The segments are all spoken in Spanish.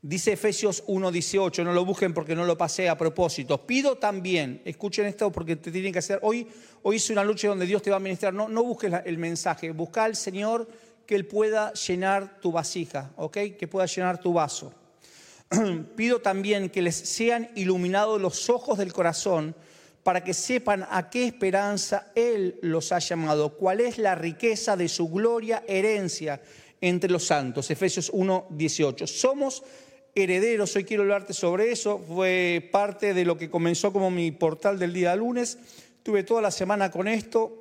Dice Efesios 1.18, no lo busquen porque no lo pasé a propósito. Pido también, escuchen esto porque te tienen que hacer, hoy, hoy es una lucha donde Dios te va a ministrar, no, no busques el mensaje, busca al Señor que Él pueda llenar tu vasija, ¿ok? Que pueda llenar tu vaso. Pido también que les sean iluminados los ojos del corazón para que sepan a qué esperanza Él los ha llamado, cuál es la riqueza de su gloria, herencia entre los santos. Efesios 1, 18. Somos herederos, hoy quiero hablarte sobre eso, fue parte de lo que comenzó como mi portal del día lunes, tuve toda la semana con esto,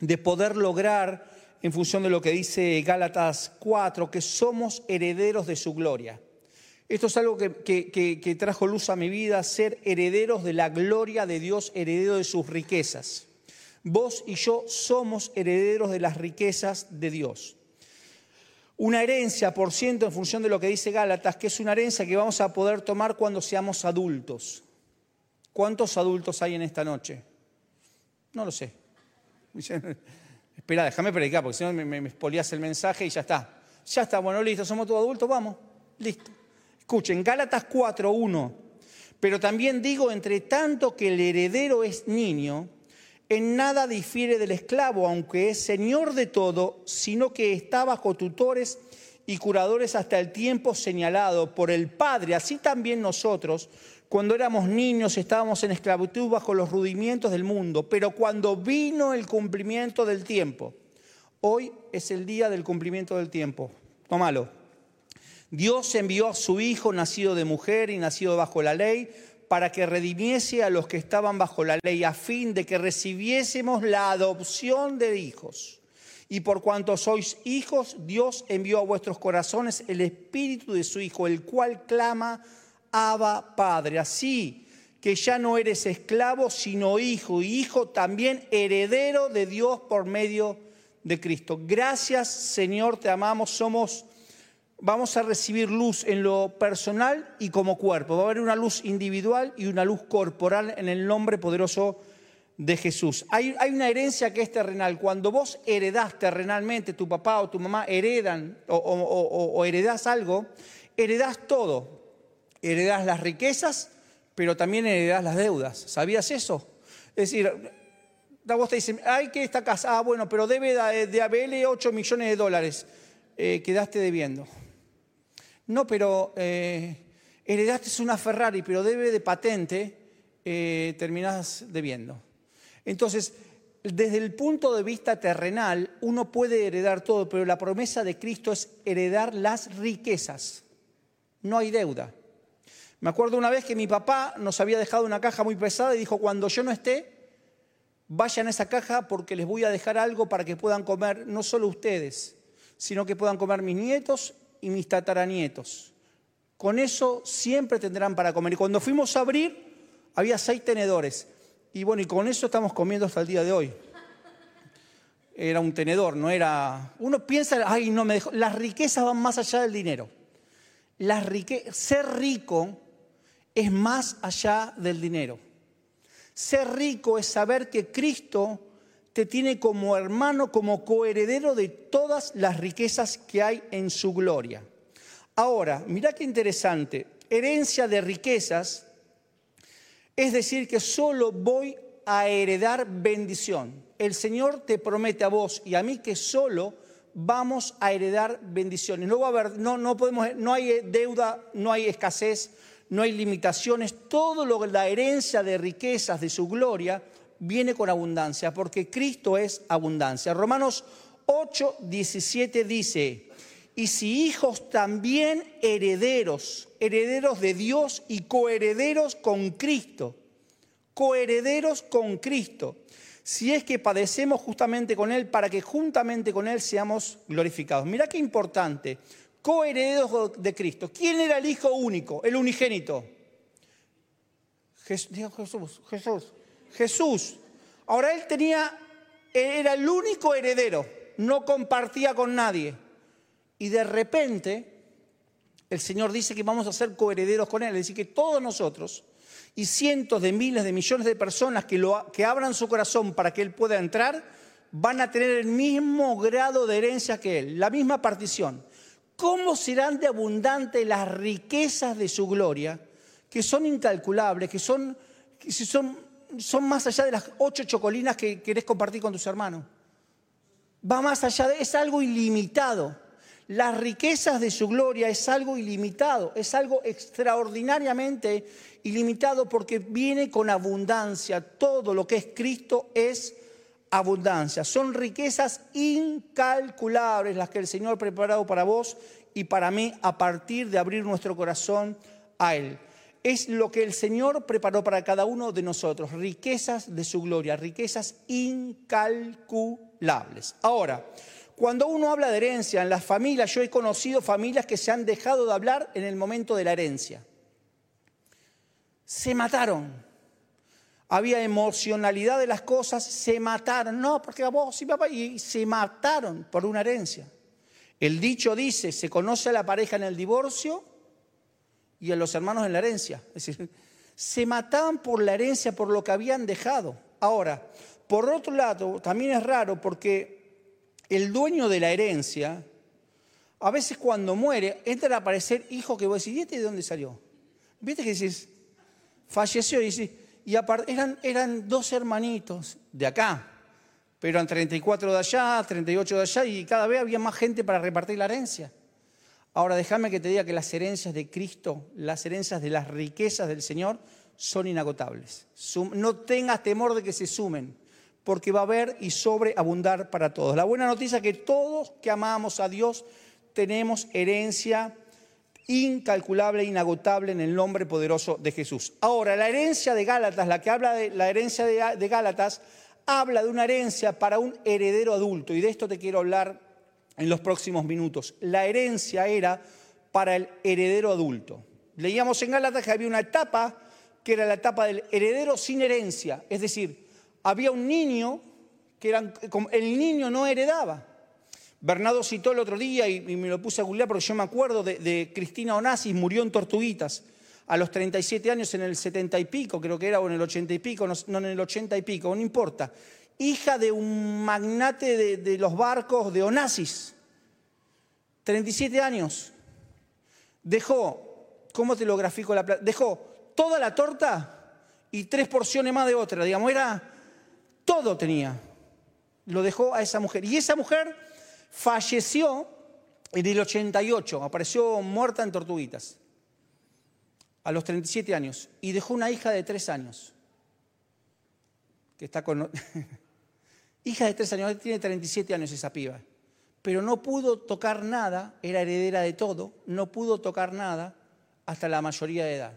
de poder lograr, en función de lo que dice Gálatas 4, que somos herederos de su gloria. Esto es algo que, trajo luz a mi vida, ser herederos de la gloria de Dios, herederos de sus riquezas. Vos y yo somos herederos de las riquezas de Dios. Una herencia, por ciento, en función de lo que dice Gálatas, que es una herencia que vamos a poder tomar cuando seamos adultos. ¿Cuántos adultos hay en esta noche? No lo sé. Espera, déjame predicar, porque si no me, me, el mensaje y ya está. Ya está, bueno, listo, somos todos adultos, vamos, listo. Escuchen, Gálatas 4.1. Pero también digo, entre tanto que el heredero es niño, en nada difiere del esclavo, aunque es señor de todo, sino que está bajo tutores y curadores hasta el tiempo señalado por el Padre. Así también nosotros, cuando éramos niños, estábamos en esclavitud bajo los rudimientos del mundo, pero cuando vino el cumplimiento del tiempo, hoy es el día del cumplimiento del tiempo. Tómalo. Dios envió a su Hijo, nacido de mujer y nacido bajo la ley, para que redimiese a los que estaban bajo la ley, a fin de que recibiésemos la adopción de hijos. Y por cuanto sois hijos, Dios envió a vuestros corazones el Espíritu de su Hijo, el cual clama, Abba Padre. Así que ya no eres esclavo, sino hijo, y hijo también heredero de Dios por medio de Cristo. Gracias Señor, te amamos, somos vamos a recibir luz en lo personal y como cuerpo. Va a haber una luz individual y una luz corporal en el nombre poderoso de Jesús. Hay, una herencia que es terrenal. Cuando vos heredás terrenalmente, tu papá o tu mamá heredan o, o heredás algo, heredás todo. Heredás las riquezas, pero también heredás las deudas. ¿Sabías eso? Es decir, vos te dicen, hay que esta casa, ah, bueno, pero debe de ABL 8 millones de dólares. Eh, quedaste debiendo. No, pero eh, heredaste una Ferrari, pero debe de patente, eh, terminás debiendo. Entonces, desde el punto de vista terrenal, uno puede heredar todo, pero la promesa de Cristo es heredar las riquezas. No hay deuda. Me acuerdo una vez que mi papá nos había dejado una caja muy pesada y dijo, cuando yo no esté, vayan a esa caja porque les voy a dejar algo para que puedan comer no solo ustedes, sino que puedan comer mis nietos y mis tataranietos. Con eso siempre tendrán para comer. Y cuando fuimos a abrir, había seis tenedores. Y bueno, y con eso estamos comiendo hasta el día de hoy. Era un tenedor, no era... Uno piensa, ay, no me dejó... Las riquezas van más allá del dinero. Las Ser rico es más allá del dinero. Ser rico es saber que Cristo te tiene como hermano, como coheredero de todas las riquezas que hay en su gloria. Ahora, mira qué interesante, herencia de riquezas, es decir, que solo voy a heredar bendición. El Señor te promete a vos y a mí que solo vamos a heredar bendiciones. No va a haber, no, no podemos, no hay deuda, no hay escasez, no hay limitaciones. Todo lo la herencia de riquezas de su gloria viene con abundancia, porque Cristo es abundancia. Romanos 8, 17 dice, y si hijos también herederos, herederos de Dios y coherederos con Cristo, coherederos con Cristo, si es que padecemos justamente con Él para que juntamente con Él seamos glorificados. Mira qué importante, coherederos de Cristo. ¿Quién era el Hijo único, el unigénito? Jesús, Jesús. Jesús. Ahora él tenía, era el único heredero, no compartía con nadie. Y de repente el Señor dice que vamos a ser coherederos con Él. Es decir, que todos nosotros y cientos de miles de millones de personas que, que abran su corazón para que Él pueda entrar, van a tener el mismo grado de herencia que Él, la misma partición ¿cómo serán de abundante las riquezas de su gloria, que son incalculables, que son, que son, son más allá de las ocho chocolinas que querés compartir con tus hermanos? Va más allá, de, es algo ilimitado. Las riquezas de su gloria es algo ilimitado, es algo extraordinariamente ilimitado porque viene con abundancia. Todo lo que es Cristo es abundancia. Son riquezas incalculables las que el Señor ha preparado para vos y para mí a partir de abrir nuestro corazón a Él. Es lo que el Señor preparó para cada uno de nosotros, riquezas de su gloria, riquezas incalculables. Ahora, cuando uno habla de herencia en las familias, yo he conocido familias que se han dejado de hablar en el momento de la herencia. Se mataron había emocionalidad de las cosas, se mataron. No, porque a vos y papá, y se mataron por una herencia. El dicho dice, se conoce a la pareja en el divorcio y a los hermanos en la herencia. Es decir, se mataban por la herencia, por lo que habían dejado. Ahora, por otro lado, también es raro porque el dueño de la herencia, a veces cuando muere, entra a aparecer hijo que vos decís, ¿y este de dónde salió? ¿Viste que dices, falleció y dices, y eran, eran dos hermanitos de acá, pero eran 34 de allá, 38 de allá, y cada vez había más gente para repartir la herencia. Ahora déjame que te diga que las herencias de Cristo, las herencias de las riquezas del Señor, son inagotables. No tengas temor de que se sumen, porque va a haber y sobreabundar para todos. La buena noticia es que todos que amamos a Dios tenemos herencia incalculable, inagotable en el nombre poderoso de Jesús. Ahora, la herencia de Gálatas, la que habla de la herencia de, Gálatas, habla de una herencia para un heredero adulto, y de esto te quiero hablar en los próximos minutos. La herencia era para el heredero adulto. Leíamos en Gálatas que había una etapa que era la etapa del heredero sin herencia, es decir, había un niño que era, el niño no heredaba. Bernardo citó el otro día y, me lo puse a googlear porque yo me acuerdo de, Cristina Onassis, murió en Tortuguitas a los 37 años en el 70 y pico, creo que era, o en el 80 y pico, no, en el 80 y pico, no importa. Hija de un magnate de, los barcos de Onassis, 37 años. Dejó, ¿cómo te lo grafico la plata? Dejó toda la torta y tres porciones más de otra, digamos, era, todo tenía. Lo dejó a esa mujer. Y esa mujer falleció en el 88, apareció muerta en Tortuguitas, a los 37 años, y dejó una hija de 3 años, que está con... hija de 3 años, tiene 37 años esa piba, pero no pudo tocar nada, era heredera de todo, no pudo tocar nada hasta la mayoría de edad.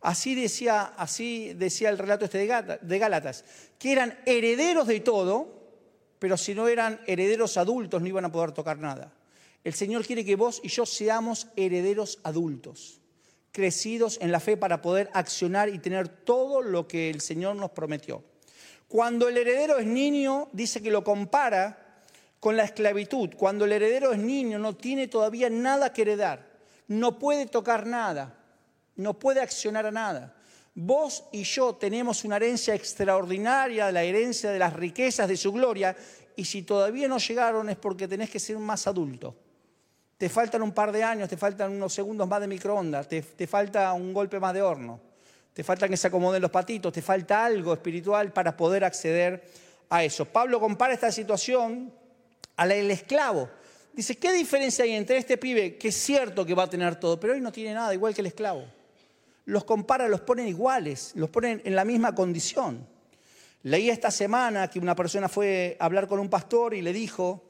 Así decía, así decía el relato este de Gálatas, que eran herederos de todo, pero si no eran herederos adultos no iban a poder tocar nada. El Señor quiere que vos y yo seamos herederos adultos, crecidos en la fe para poder accionar y tener todo lo que el Señor nos prometió. Cuando el heredero es niño, dice que lo compara con la esclavitud. Cuando el heredero es niño, no tiene todavía nada que heredar, no puede tocar nada, no puede accionar a nada. Vos y yo tenemos una herencia extraordinaria, la herencia de las riquezas de su gloria, y si todavía no llegaron es porque tenés que ser más adulto. Te faltan un par de años, te faltan unos segundos más de microondas, te, te falta un golpe más de horno, te falta que se acomoden los patitos, te falta algo espiritual para poder acceder a eso. Pablo compara esta situación a la del esclavo. Dice, ¿qué diferencia hay entre este pibe que es cierto que va a tener todo, pero hoy no tiene nada, igual que el esclavo? los compara, los ponen iguales, los ponen en la misma condición. Leí esta semana que una persona fue a hablar con un pastor y le dijo,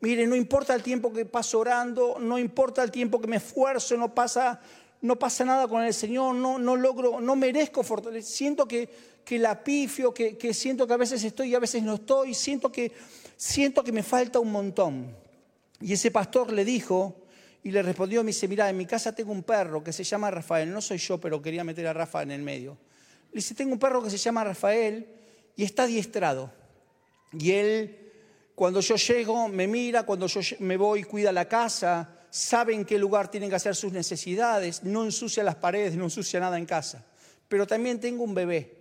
mire, no importa el tiempo que paso orando, no importa el tiempo que me esfuerzo, no pasa, no pasa nada con el Señor, no, no logro, no merezco fortalecer, siento que, que la pifio, que, que siento que a veces estoy y a veces no estoy, siento que, siento que me falta un montón. Y ese pastor le dijo, y le respondió, me dice, mira, en mi casa tengo un perro que se llama Rafael, no soy yo, pero quería meter a Rafa en el medio. Le dice, tengo un perro que se llama Rafael y está adiestrado. Y él, cuando yo llego, me mira, cuando yo me voy, cuida la casa, sabe en qué lugar tienen que hacer sus necesidades, no ensucia las paredes, no ensucia nada en casa. Pero también tengo un bebé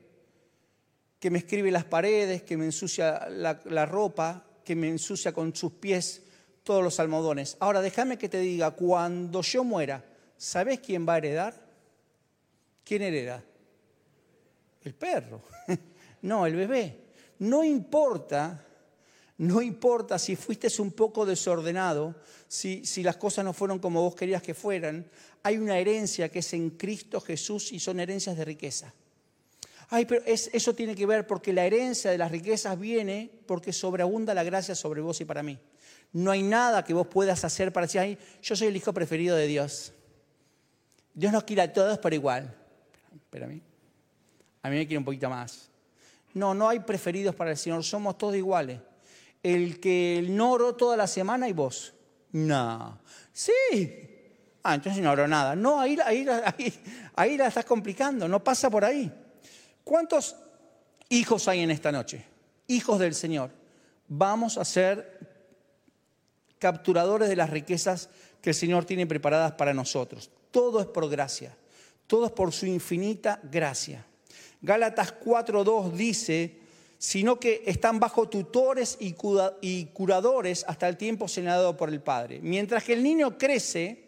que me escribe las paredes, que me ensucia la, la ropa, que me ensucia con sus pies todos los almohadones. Ahora déjame que te diga, cuando yo muera, ¿sabes quién va a heredar? ¿Quién hereda? El perro. No, el bebé. No importa, no importa si fuiste un poco desordenado, si, las cosas no fueron como vos querías que fueran, hay una herencia que es en Cristo Jesús y son herencias de riqueza. Ay, pero eso tiene que ver porque la herencia de las riquezas viene porque sobreabunda la gracia sobre vos y para mí. No hay nada que vos puedas hacer para decir, ay, yo soy el hijo preferido de Dios. Dios nos quiere a todos por igual. Pero a mí, a mí me quiere un poquito más. No, no hay preferidos para el Señor, somos todos iguales. El que no oró toda la semana y vos. No. Sí. Ah, entonces no oró nada. No, ahí, ahí, ahí, ahí la estás complicando, no pasa por ahí. ¿Cuántos hijos hay en esta noche? Hijos del Señor. Vamos a ser capturadores de las riquezas que el Señor tiene preparadas para nosotros. Todo es por gracia, todo es por su infinita gracia. Gálatas 4.2 dice, sino que están bajo tutores y curadores hasta el tiempo señalado por el Padre. Mientras que el niño crece,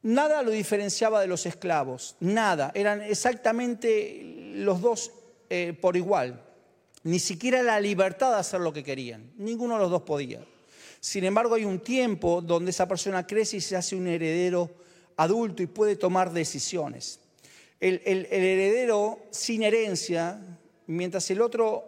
nada lo diferenciaba de los esclavos, nada, eran exactamente los dos eh, por igual. Ni siquiera la libertad de hacer lo que querían, ninguno de los dos podía. Sin embargo, hay un tiempo donde esa persona crece y se hace un heredero adulto y puede tomar decisiones. El, heredero sin herencia, mientras el otro,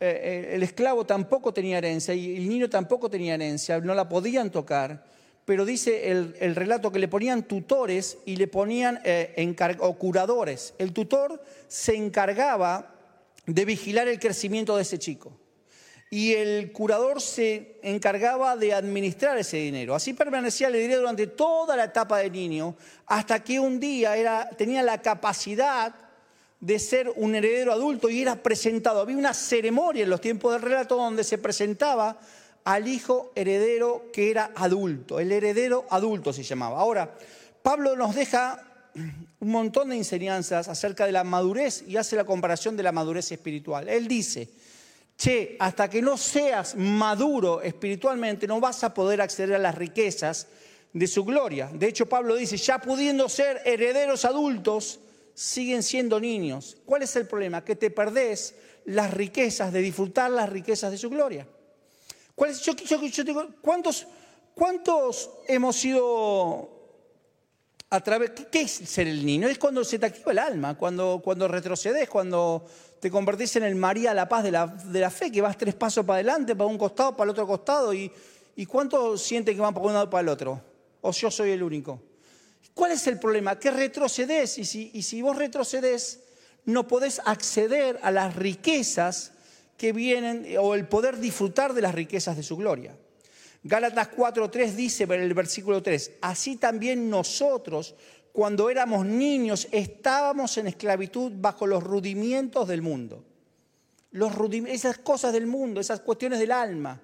eh, eh, el esclavo tampoco tenía herencia y el niño tampoco tenía herencia, no la podían tocar, pero dice el, relato que le ponían tutores y le ponían eh, curadores. El tutor se encargaba de vigilar el crecimiento de ese chico y el curador se encargaba de administrar ese dinero. Así permanecía el dinero durante toda la etapa del niño, hasta que un día era, tenía la capacidad de ser un heredero adulto y era presentado. Había una ceremonia en los tiempos del relato donde se presentaba al hijo heredero que era adulto. El heredero adulto se llamaba. Ahora, Pablo nos deja un montón de enseñanzas acerca de la madurez y hace la comparación de la madurez espiritual. Él dice, che, hasta que no seas maduro espiritualmente no vas a poder acceder a las riquezas de su gloria. De hecho, Pablo dice, ya pudiendo ser herederos adultos, siguen siendo niños. ¿Cuál es el problema? Que te perdés las riquezas de disfrutar las riquezas de su gloria. ¿cuántos, ¿Cuántos hemos sido a través... ¿Qué es ser el niño? Es cuando se te activa el alma, cuando, cuando retrocedes, cuando te convertís en el María la paz de la, de la fe, que vas tres pasos para adelante, para un costado, para el otro costado, y, y ¿cuánto sienten que van para un lado para el otro? ¿O yo soy el único? ¿Cuál es el problema? Que retrocedes, y si, vos retrocedes, no podés acceder a las riquezas que vienen, o el poder disfrutar de las riquezas de su gloria. Gálatas 4.3 dice en el versículo 3, así también nosotros, cuando éramos niños, estábamos en esclavitud bajo los rudimientos del mundo. Esas cosas del mundo, esas cuestiones del alma.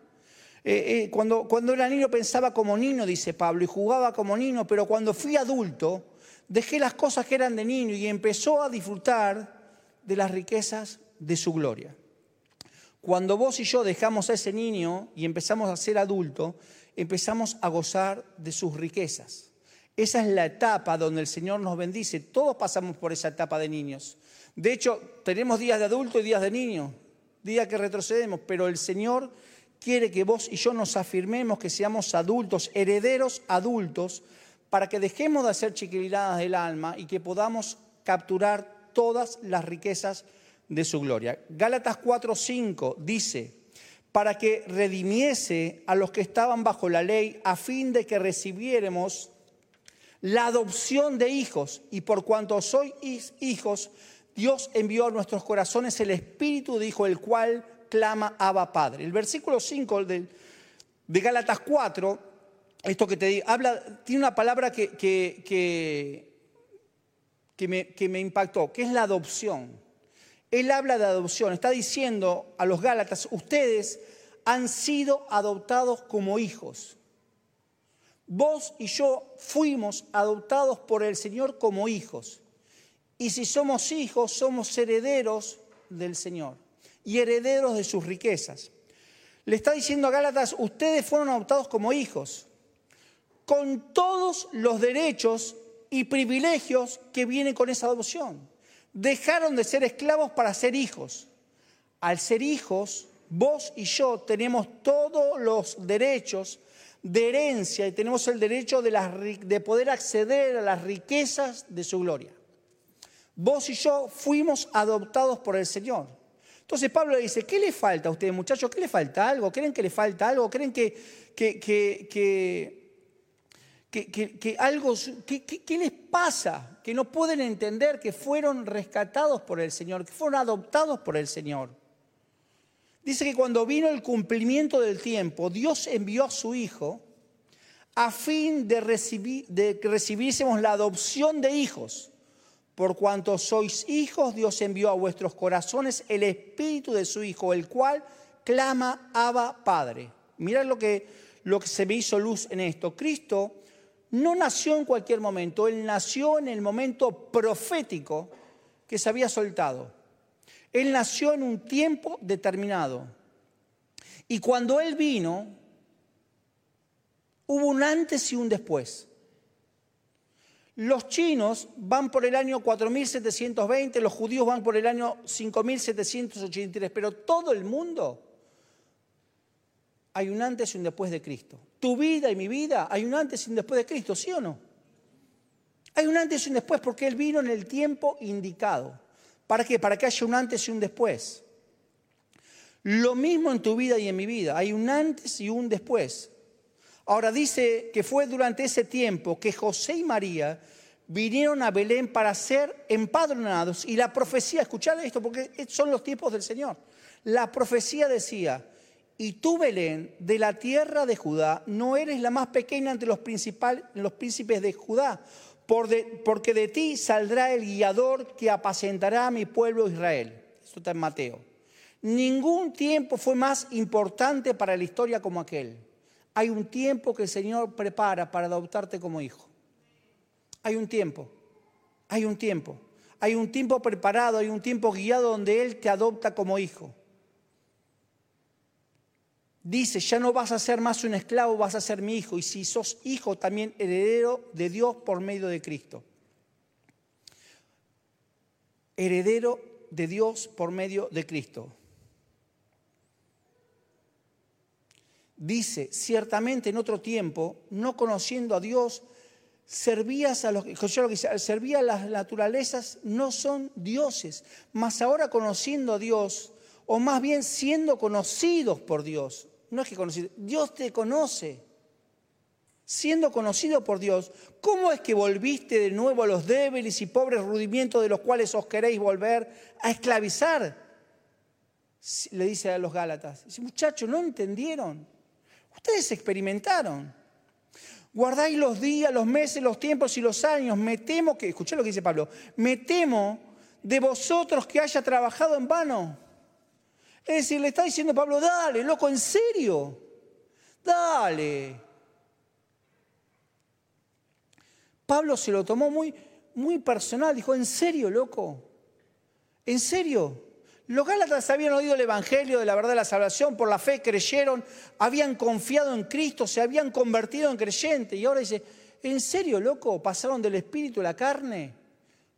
Eh, eh, cuando, cuando era niño pensaba como niño, dice Pablo, y jugaba como niño, pero cuando fui adulto, dejé las cosas que eran de niño y empezó a disfrutar de las riquezas de su gloria. Cuando vos y yo dejamos a ese niño y empezamos a ser adulto, empezamos a gozar de sus riquezas. Esa es la etapa donde el Señor nos bendice. Todos pasamos por esa etapa de niños. De hecho, tenemos días de adulto y días de niño, días que retrocedemos, pero el Señor quiere que vos y yo nos afirmemos que seamos adultos, herederos adultos, para que dejemos de hacer chiquililadas del alma y que podamos capturar todas las riquezas de su gloria. Gálatas 4:5 dice, para que redimiese a los que estaban bajo la ley, a fin de que recibiéramos la adopción de hijos. Y por cuanto sois hijos, Dios envió a nuestros corazones el Espíritu de Hijo, el cual clama Abba Padre. El versículo 5 de, de Gálatas 4, esto que te digo, habla, tiene una palabra que, que, que, me, que me impactó, que es la adopción. Él habla de adopción, está diciendo a los Gálatas, ustedes han sido adoptados como hijos. Vos y yo fuimos adoptados por el Señor como hijos. Y si somos hijos, somos herederos del Señor y herederos de sus riquezas. le está diciendo a Gálatas, ustedes fueron adoptados como hijos, con todos los derechos y privilegios que vienen con esa adopción. Dejaron de ser esclavos para ser hijos. Al ser hijos, vos y yo tenemos todos los derechos de herencia y tenemos el derecho de, de poder acceder a las riquezas de su gloria. Vos y yo fuimos adoptados por el Señor. Entonces Pablo le dice, ¿qué le falta a ustedes muchachos? ¿Qué le falta algo? ¿Creen que le falta algo? ¿Creen que, que, que, algo, ¿qué les pasa? Que no pueden entender que fueron rescatados por el Señor, que fueron adoptados por el Señor. Dice que cuando vino el cumplimiento del tiempo, Dios envió a su Hijo a fin de, recibir, de que recibiésemos la adopción de hijos. Por cuanto sois hijos, Dios envió a vuestros corazones el espíritu de su Hijo, el cual clama Abba Padre. Mirad lo que, lo que se me hizo luz en esto. Cristo no nació en cualquier momento, Él nació en el momento profético que se había soltado. Él nació en un tiempo determinado. Y cuando Él vino, hubo un antes y un después. Los chinos van por el año 4720, los judíos van por el año 5783, pero todo el mundo hay un antes y un después de Cristo. Tu vida y mi vida hay un antes y un después de Cristo, ¿sí o no? Hay un antes y un después porque Él vino en el tiempo indicado. ¿Para qué? Para que haya un antes y un después. Lo mismo en tu vida y en mi vida. Hay un antes y un después. Ahora dice que fue durante ese tiempo que José y María vinieron a Belén para ser empadronados. Y la profecía, escuchad esto porque son los tiempos del Señor. La profecía decía, y tú Belén, de la tierra de Judá, no eres la más pequeña entre los, príncipes de Judá, porque de ti saldrá el guiador que apacentará a mi pueblo Israel. Esto está en Mateo. Ningún tiempo fue más importante para la historia como aquel. Hay un tiempo que el Señor prepara para adoptarte como hijo. Hay un tiempo, hay un tiempo. Hay un tiempo preparado, hay un tiempo guiado donde Él te adopta como hijo dice, ya no vas a ser más un esclavo, vas a ser mi hijo. Y si sos hijo, también heredero de Dios por medio de Cristo. Heredero de Dios por medio de Cristo. Dice, ciertamente en otro tiempo, no conociendo a Dios, servías a los lo que servía a las naturalezas, no son dioses, mas ahora conociendo a Dios, o más bien siendo conocidos por Dios, no es que conocido, Dios te conoce. Siendo conocido por Dios, ¿cómo es que volviste de nuevo a los débiles y pobres rudimientos de los cuales os queréis volver a esclavizar? Le dice a los Gálatas. Dice, muchachos, no entendieron. Ustedes experimentaron. Guardáis los días, los meses, los tiempos y los años. Me temo que, escuché lo que dice Pablo, me temo de vosotros que haya trabajado en vano es decir, le está diciendo Pablo, dale, loco, en serio, dale. Pablo se lo tomó muy, muy personal, dijo, en serio, loco, en serio. Los Gálatas habían oído el Evangelio de la verdad de la salvación, por la fe creyeron, habían confiado en Cristo, se habían convertido en creyentes. Y ahora dice, ¿en serio, loco? ¿Pasaron del espíritu a la carne?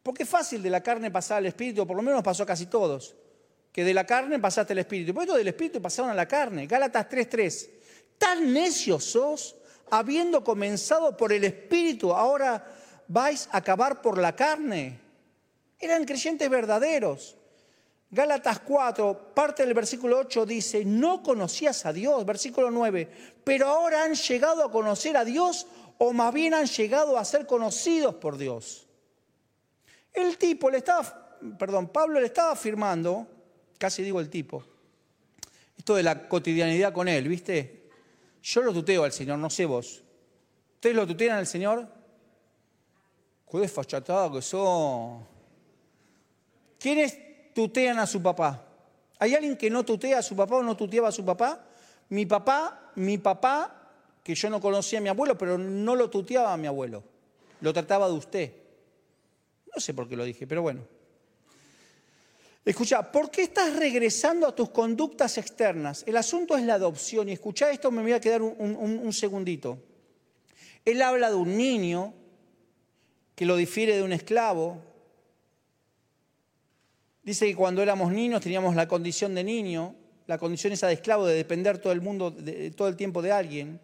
Porque es fácil de la carne pasar al espíritu, por lo menos pasó a casi todos que de la carne pasaste al espíritu. Por del espíritu pasaron a la carne. Gálatas 3:3. Tan necios sos, habiendo comenzado por el espíritu, ahora vais a acabar por la carne. Eran creyentes verdaderos. Gálatas 4, parte del versículo 8 dice, no conocías a Dios, versículo 9, pero ahora han llegado a conocer a Dios o más bien han llegado a ser conocidos por Dios. El tipo le estaba, perdón, Pablo le estaba afirmando casi digo el tipo. Esto de la cotidianidad con Él, ¿viste? Yo lo tuteo al Señor, no sé vos. ¿Ustedes lo tutean al Señor? Qué desfachatado que son. ¿Quiénes tutean a su papá? ¿Hay alguien que no tutea a su papá o no tuteaba a su papá? Mi papá, mi papá, que yo no conocía a mi abuelo, pero no lo tuteaba a mi abuelo. Lo trataba de usted. No sé por qué lo dije, pero bueno. Escucha, ¿por qué estás regresando a tus conductas externas? El asunto es la adopción. Y escucha esto, me voy a quedar un, un segundito. Él habla de un niño que lo difiere de un esclavo. Dice que cuando éramos niños teníamos la condición de niño, la condición esa de esclavo, de depender todo el mundo, todo el tiempo de alguien.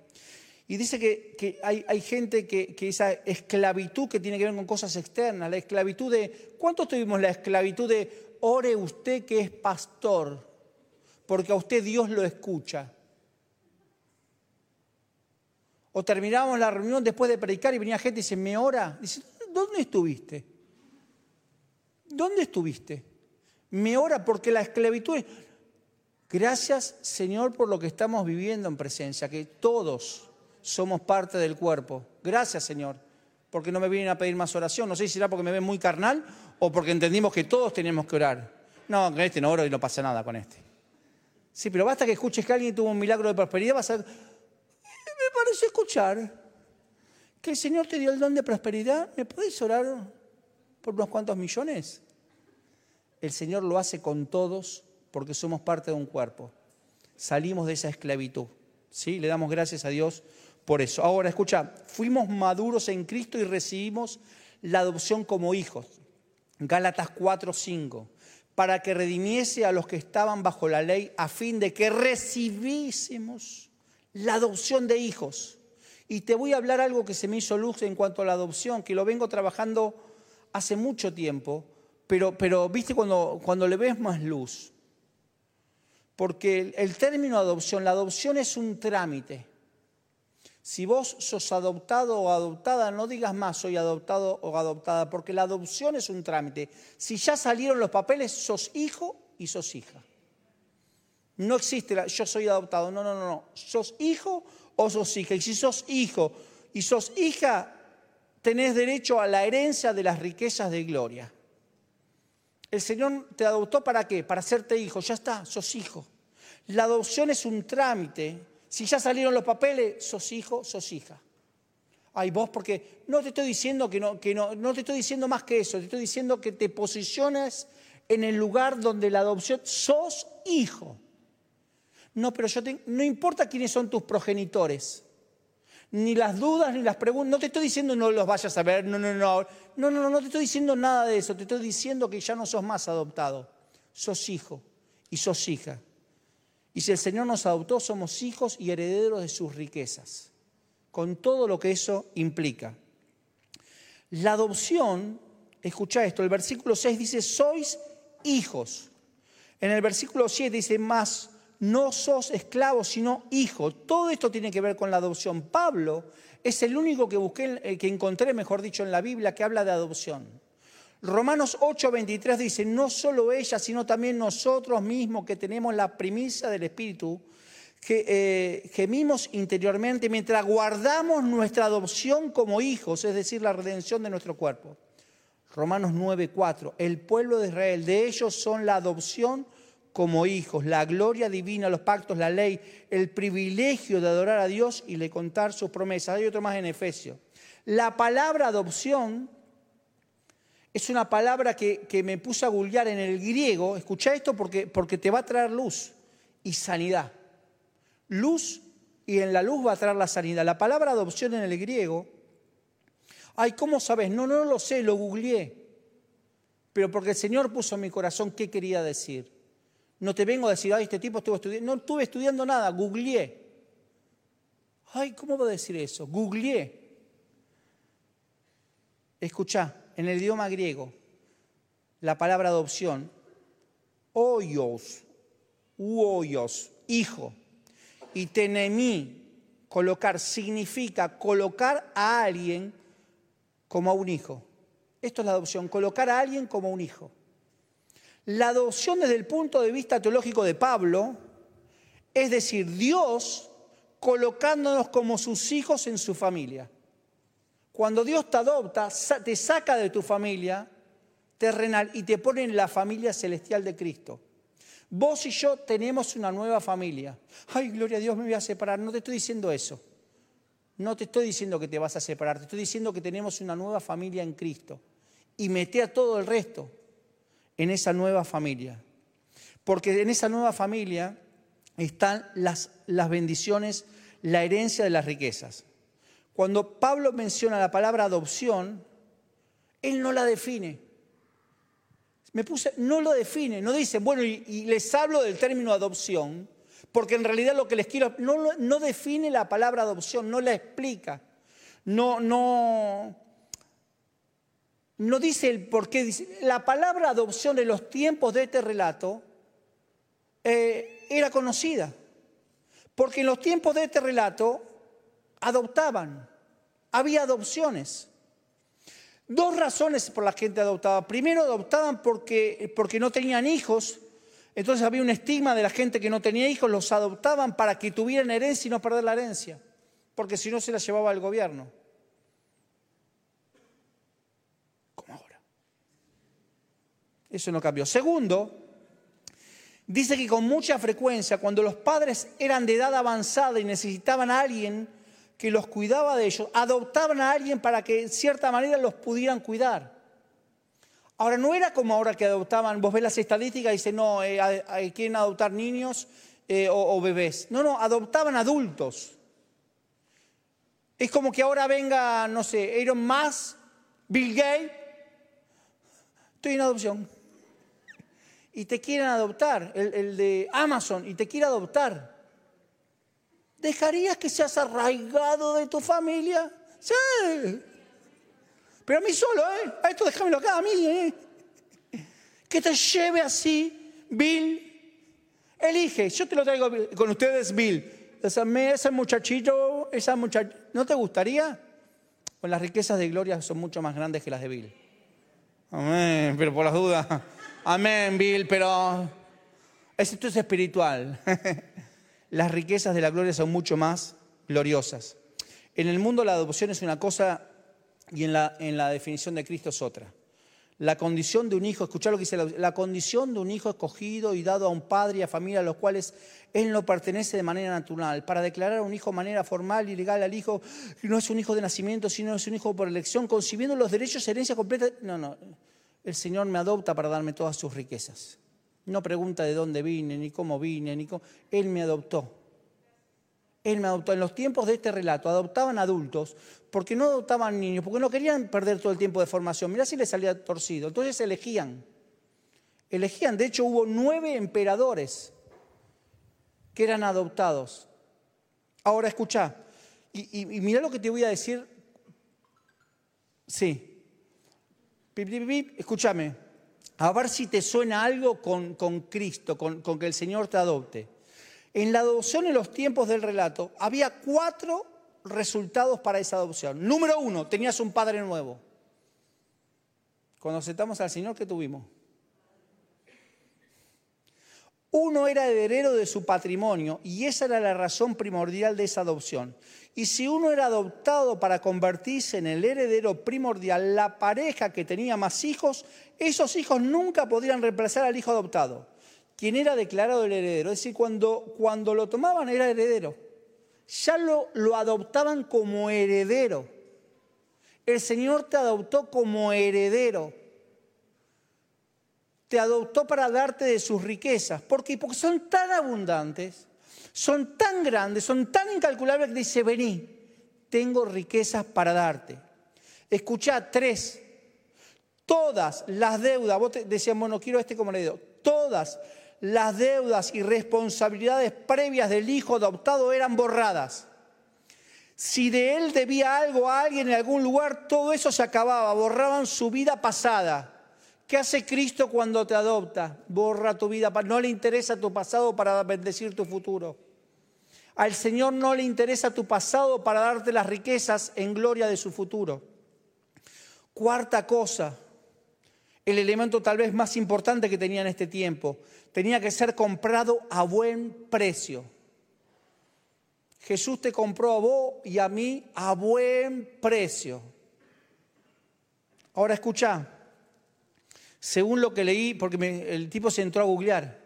Y dice que, hay, gente que, que, esa esclavitud que tiene que ver con cosas externas, la esclavitud de, ¿cuántos tuvimos la esclavitud de, ore usted que es pastor, porque a usted Dios lo escucha? O terminábamos la reunión después de predicar y venía gente y dice, ¿me ora? Dice, ¿dónde estuviste? ¿Dónde estuviste? Me ora porque la esclavitud... Gracias Señor por lo que estamos viviendo en presencia, que todos somos parte del cuerpo. Gracias Señor, porque no me vienen a pedir más oración. No sé si será porque me ven muy carnal o porque entendimos que todos tenemos que orar. No, con este no oro y no pasa nada con este. Sí, pero basta que escuches que alguien tuvo un milagro de prosperidad, vas a me parece escuchar que el Señor te dio el don de prosperidad. ¿Me puedes orar por unos cuantos millones? El Señor lo hace con todos porque somos parte de un cuerpo. Salimos de esa esclavitud. ¿sí? Le damos gracias a Dios por eso. Ahora, escucha, fuimos maduros en Cristo y recibimos la adopción como hijos. Gálatas 4, 5 para que redimiese a los que estaban bajo la ley, a fin de que recibiésemos la adopción de hijos. Y te voy a hablar algo que se me hizo luz en cuanto a la adopción, que lo vengo trabajando hace mucho tiempo, pero, viste cuando, cuando le ves más luz. Porque el, término adopción, la adopción es un trámite. Si vos sos adoptado o adoptada, no digas más soy adoptado o adoptada, porque la adopción es un trámite. Si ya salieron los papeles, sos hijo y sos hija. No existe la, yo soy adoptado. No, no, no, no. Sos hijo o sos hija. Y si sos hijo y sos hija, tenés derecho a la herencia de las riquezas de gloria. El Señor te adoptó para qué? Para hacerte hijo. Ya está, sos hijo. La adopción es un trámite. Si ya salieron los papeles, sos hijo, sos hija. Ay, vos, porque no te estoy diciendo que no, que no, no te estoy diciendo más que eso, te estoy diciendo que te posiciones en el lugar donde la adopción sos hijo. No, pero yo no importa quiénes son tus progenitores, ni las dudas, ni las preguntas. No te estoy diciendo no los vayas a ver, no, no, no. No, no, no, no te estoy diciendo nada de eso. Te estoy diciendo que ya no sos más adoptado. Sos hijo y sos hija. Y si el Señor nos adoptó, somos hijos y herederos de sus riquezas, con todo lo que eso implica. La adopción, escucha esto, el versículo 6 dice, sois hijos. En el versículo 7 dice, más no sos esclavo, sino hijo. Todo esto tiene que ver con la adopción. Pablo es el único que busqué, eh, que encontré, mejor dicho, en la Biblia que habla de adopción. Romanos 8:23 dice, no solo ella, sino también nosotros mismos que tenemos la primicia del Espíritu, que eh, gemimos interiormente mientras guardamos nuestra adopción como hijos, es decir, la redención de nuestro cuerpo. Romanos 9:4, el pueblo de Israel, de ellos son la adopción como hijos, la gloria divina, los pactos, la ley, el privilegio de adorar a Dios y de contar sus promesas. Hay otro más en Efesios. La palabra adopción es una palabra que, me puse a googlear en el griego. Escucha esto porque, porque te va a traer luz y sanidad. Luz y en la luz va a traer la sanidad. La palabra adopción en el griego, ay, ¿cómo sabes? No, no lo sé, lo googleé. Pero porque el Señor puso en mi corazón qué quería decir. No te vengo a decir, ay, este tipo estuvo estudiando. No estuve estudiando nada, googleé. Ay, ¿cómo va a decir eso? Googleé. Escucha, en el idioma griego, la palabra adopción, hoyos, uoyos, hijo, y tenemí, colocar, significa colocar a alguien como a un hijo. Esto es la adopción, colocar a alguien como un hijo. La adopción desde el punto de vista teológico de Pablo, es decir, Dios colocándonos como sus hijos en su familia. Cuando Dios te adopta, te saca de tu familia terrenal y te pone en la familia celestial de Cristo. Vos y yo tenemos una nueva familia. Ay, gloria a Dios, me voy a separar. No te estoy diciendo eso. No te estoy diciendo que te vas a separar. Te estoy diciendo que tenemos una nueva familia en Cristo. Y mete a todo el resto en esa nueva familia. Porque en esa nueva familia están las, las bendiciones, la herencia de las riquezas. Cuando Pablo menciona la palabra adopción, él no la define. Me puse, no lo define, no dice, bueno, y, les hablo del término adopción, porque en realidad lo que les quiero, no, no define la palabra adopción, no la explica, no, no, no dice el por qué. Dice, la palabra adopción en los tiempos de este relato eh, era conocida, porque en los tiempos de este relato adoptaban, había adopciones. Dos razones por las que gente adoptaba. Primero, adoptaban porque, porque no tenían hijos, entonces había un estigma de la gente que no tenía hijos, los adoptaban para que tuvieran herencia y no perder la herencia, porque si no se la llevaba el gobierno. Como ahora. Eso no cambió. Segundo, dice que con mucha frecuencia, cuando los padres eran de edad avanzada y necesitaban a alguien que los cuidaba de ellos, adoptaban a alguien para que en cierta manera los pudieran cuidar. Ahora, no era como ahora que adoptaban, vos ves las estadísticas y dicen, no, eh, quieren adoptar niños eh, o, bebés. No, no, adoptaban adultos. Es como que ahora venga, no sé, Elon Musk, Bill Gates, estoy en adopción. Y te quieren adoptar, el, de Amazon, y te quiere adoptar. ¿Dejarías que seas arraigado de tu familia? Sí. Pero a mí solo, ¿eh? A esto déjamelo acá, a mí, ¿eh? Que te lleve así, Bill. Elige, yo te lo traigo con ustedes, Bill. Ese muchachito, esa muchachita, ¿no te gustaría? Pues las riquezas de gloria son mucho más grandes que las de Bill. Amén, pero por las dudas. Amén, Bill, pero esto es espiritual. las riquezas de la gloria son mucho más gloriosas. En el mundo la adopción es una cosa y en la, en la definición de Cristo es otra. La condición de un hijo, escuchar lo que dice, la, la, condición de un hijo escogido y dado a un padre y a familia a los cuales él no pertenece de manera natural, para declarar a un hijo de manera formal y legal al hijo, no es un hijo de nacimiento, sino es un hijo por elección, concibiendo los derechos, herencia completa. No, no, el Señor me adopta para darme todas sus riquezas. No pregunta de dónde vine, ni cómo vine, ni cómo... Él me adoptó. Él me adoptó. En los tiempos de este relato adoptaban adultos porque no adoptaban niños, porque no querían perder todo el tiempo de formación. Mirá si les salía torcido. Entonces elegían. Elegían. De hecho, hubo nueve emperadores que eran adoptados. Ahora escucha. Y, y, mirá lo que te voy a decir. Sí. Escúchame a ver si te suena algo con, Cristo, con, con que el Señor te adopte. En la adopción en los tiempos del relato había cuatro resultados para esa adopción. Número uno, tenías un padre nuevo. Cuando aceptamos al Señor, ¿qué tuvimos? Uno era heredero de su patrimonio y esa era la razón primordial de esa adopción. Y si uno era adoptado para convertirse en el heredero primordial, la pareja que tenía más hijos, esos hijos nunca podrían reemplazar al hijo adoptado, quien era declarado el heredero. Es decir, cuando, cuando lo tomaban era heredero. Ya lo, lo adoptaban como heredero. El Señor te adoptó como heredero te adoptó para darte de sus riquezas. ¿Por qué? Porque son tan abundantes, son tan grandes, son tan incalculables que dice, vení, tengo riquezas para darte. Escuchá, tres, todas las deudas, vos decías, bueno, quiero este como le digo, todas las deudas y responsabilidades previas del hijo adoptado eran borradas. Si de él debía algo a alguien en algún lugar, todo eso se acababa, borraban su vida pasada. ¿Qué hace Cristo cuando te adopta? Borra tu vida, no le interesa tu pasado para bendecir tu futuro. Al Señor no le interesa tu pasado para darte las riquezas en gloria de su futuro. Cuarta cosa, el elemento tal vez más importante que tenía en este tiempo, tenía que ser comprado a buen precio. Jesús te compró a vos y a mí a buen precio. Ahora escucha, según lo que leí, porque el tipo se entró a googlear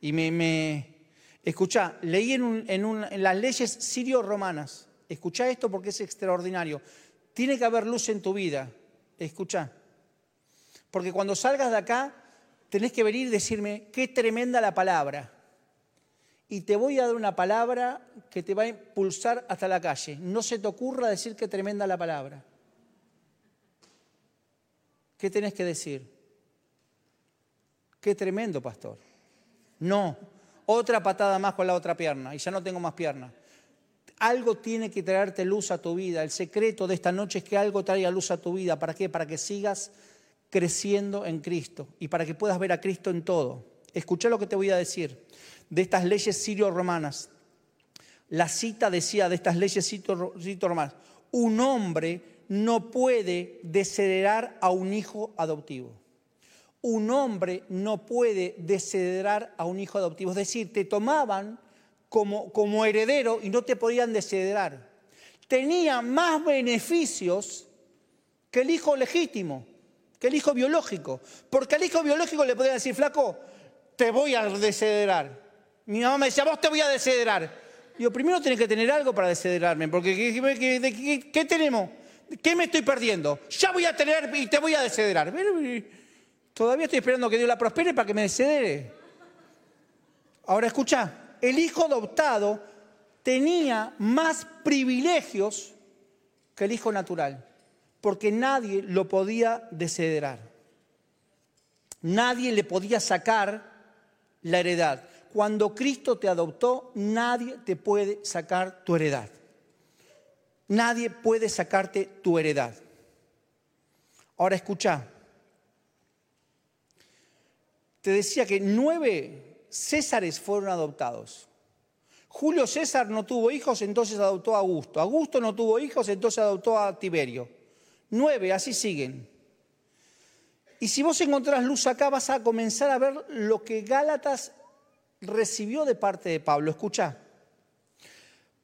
y me... me leí en, en, las leyes sirio-romanas. Escuchá esto porque es extraordinario. Tiene que haber luz en tu vida. Escuchá. Porque cuando salgas de acá, tenés que venir y decirme, qué tremenda la palabra. Y te voy a dar una palabra que te va a impulsar hasta la calle. No se te ocurra decir qué tremenda la palabra. ¿Qué tenés que decir? Qué tremendo, pastor. No, otra patada más con la otra pierna y ya no tengo más pierna. Algo tiene que traerte luz a tu vida. El secreto de esta noche es que algo traiga luz a tu vida. ¿Para qué? Para que sigas creciendo en Cristo y para que puedas ver a Cristo en todo. Escucha lo que te voy a decir de estas leyes sirio-romanas. La cita decía de estas leyes sirio-romanas, un hombre no puede desheredar a un hijo adoptivo. Un hombre no puede desheredar a un hijo adoptivo. Es decir, te tomaban como, como heredero y no te podían desheredar. Tenía más beneficios que el hijo legítimo que el hijo biológico. Porque al hijo biológico le podía decir, flaco, te voy a desederar. Mi mamá me decía, vos te voy a desederar. Digo, primero tenés que tener algo para desederarme, porque ¿qué, tenemos? ¿Qué me estoy perdiendo? Ya voy a tener y te voy a desederar. Todavía estoy esperando que Dios la prospere para que me descedere. Ahora escucha, el hijo adoptado tenía más privilegios que el hijo natural porque nadie lo podía desederar. Nadie le podía sacar la heredad. Cuando Cristo te adoptó, nadie te puede sacar tu heredad. Nadie puede sacarte tu heredad. Ahora escucha. Te decía que nueve Césares fueron adoptados. Julio César no tuvo hijos, entonces adoptó a Augusto. Augusto no tuvo hijos, entonces adoptó a Tiberio. Nueve, así siguen. Y si vos encontrás luz acá, vas a comenzar a ver lo que Gálatas recibió de parte de Pablo. Escucha.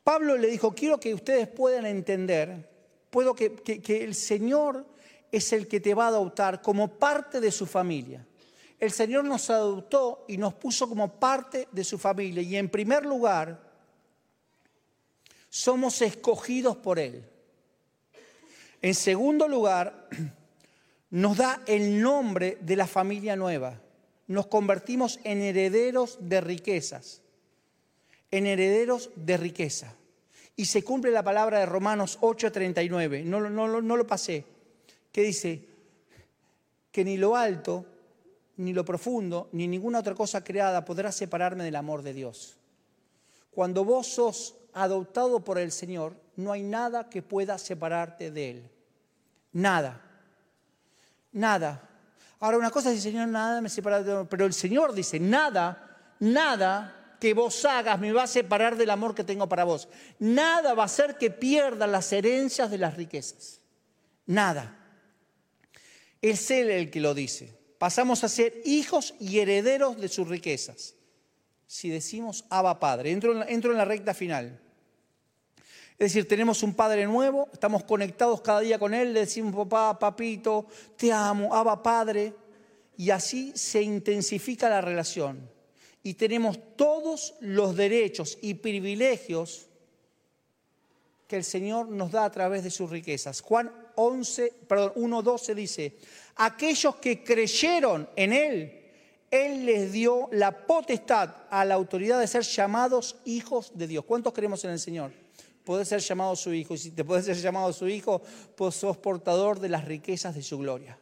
Pablo le dijo, quiero que ustedes puedan entender, puedo que, que el Señor es el que te va a adoptar como parte de su familia. El Señor nos adoptó y nos puso como parte de su familia. Y en primer lugar, somos escogidos por Él. En segundo lugar, nos da el nombre de la familia nueva. Nos convertimos en herederos de riquezas, en herederos de riqueza. Y se cumple la palabra de Romanos 8:39, no, no, no lo pasé, que dice que ni lo alto, ni lo profundo, ni ninguna otra cosa creada podrá separarme del amor de Dios. Cuando vos sos adoptado por el Señor, no hay nada que pueda separarte de Él. Nada. Nada. Ahora una cosa dice, Señor, nada me separa de Él. Pero el Señor dice, nada, nada que vos hagas me va a separar del amor que tengo para vos. Nada va a hacer que pierda las herencias de las riquezas. Nada. Es Él el que lo dice. Pasamos a ser hijos y herederos de sus riquezas. Si decimos Abba Padre, entro en la recta final. Es decir, tenemos un Padre nuevo, estamos conectados cada día con Él, le decimos papá, papito, te amo, Abba Padre, y así se intensifica la relación. Y tenemos todos los derechos y privilegios que el Señor nos da a través de sus riquezas. Juan 11, perdón, 1.12 dice, aquellos que creyeron en Él, Él les dio la potestad a la autoridad de ser llamados hijos de Dios. ¿Cuántos creemos en el Señor? Puede ser llamado su hijo. Y si te puede ser llamado su hijo, pues sos portador de las riquezas de su gloria.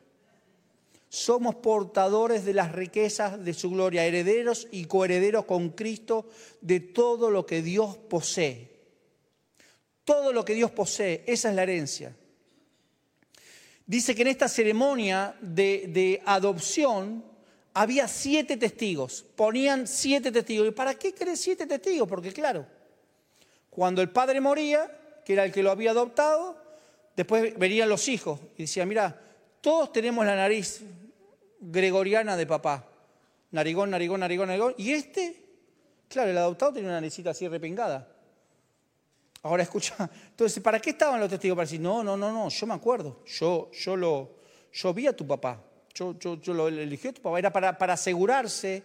Somos portadores de las riquezas de su gloria, herederos y coherederos con Cristo de todo lo que Dios posee. Todo lo que Dios posee, esa es la herencia. Dice que en esta ceremonia de, adopción había siete testigos, ponían siete testigos. ¿Y para qué crees siete testigos? Porque claro, cuando el padre moría, que era el que lo había adoptado, después venían los hijos y decía, mira, todos tenemos la nariz gregoriana de papá. Narigón, narigón, narigón, narigón. Y este, claro, el adoptado tenía una naricita así repingada. Ahora escucha, entonces, ¿para qué estaban los testigos? Para decir, no, no, no, no, yo me acuerdo, yo, yo, lo, yo vi a tu papá, yo, yo, yo lo elegí a tu papá, era para, asegurarse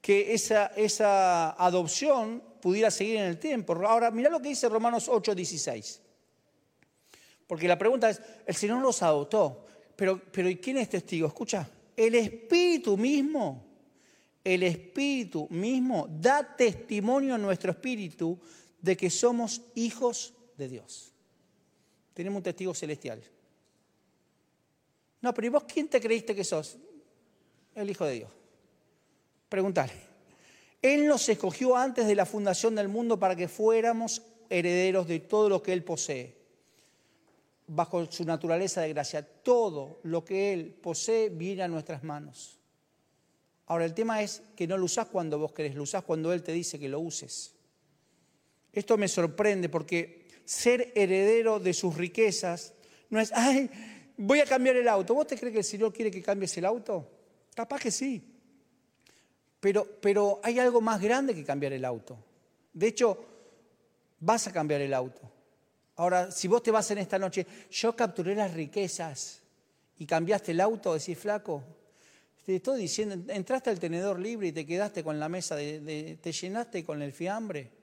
que esa, esa adopción pudiera seguir en el tiempo. Ahora, mira lo que dice Romanos 8, 16. Porque la pregunta es, el Señor los adoptó, pero, pero ¿y quién es testigo? Escucha, el Espíritu mismo, el Espíritu mismo da testimonio a nuestro espíritu de que somos hijos de Dios. Tenemos un testigo celestial. No, pero ¿y vos quién te creíste que sos? El Hijo de Dios. Preguntale. Él nos escogió antes de la fundación del mundo para que fuéramos herederos de todo lo que Él posee. Bajo su naturaleza de gracia, todo lo que Él posee viene a nuestras manos. Ahora, el tema es que no lo usás cuando vos querés, lo usás cuando Él te dice que lo uses. Esto me sorprende porque ser heredero de sus riquezas no es, ay, voy a cambiar el auto. ¿Vos te crees que el Señor quiere que cambies el auto? Capaz que sí. Pero, pero hay algo más grande que cambiar el auto. De hecho, vas a cambiar el auto. Ahora, si vos te vas en esta noche, yo capturé las riquezas y cambiaste el auto, decís flaco, te estoy diciendo, entraste al tenedor libre y te quedaste con la mesa, de, te llenaste con el fiambre.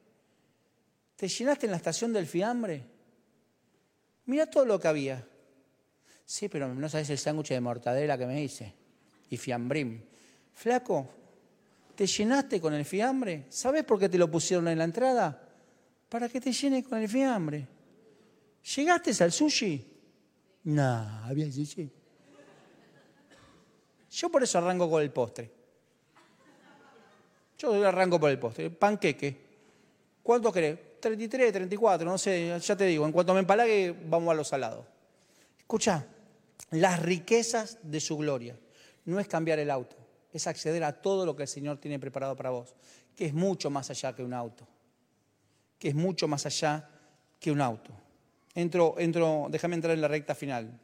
¿Te llenaste en la estación del fiambre? Mira todo lo que había. Sí, pero no sabes el sándwich de mortadela que me hice. Y fiambrín. Flaco, ¿te llenaste con el fiambre? ¿Sabes por qué te lo pusieron en la entrada? Para que te llenes con el fiambre. ¿Llegaste al sushi? No, había sushi. Yo por eso arranco con el postre. Yo arranco por el postre. Panqueque. ¿Cuánto querés? 33, 34, no sé, ya te digo, en cuanto me empalague, vamos a los salados. Escucha, las riquezas de su gloria no es cambiar el auto, es acceder a todo lo que el Señor tiene preparado para vos, que es mucho más allá que un auto, que es mucho más allá que un auto. Entro, entro, déjame entrar en la recta final.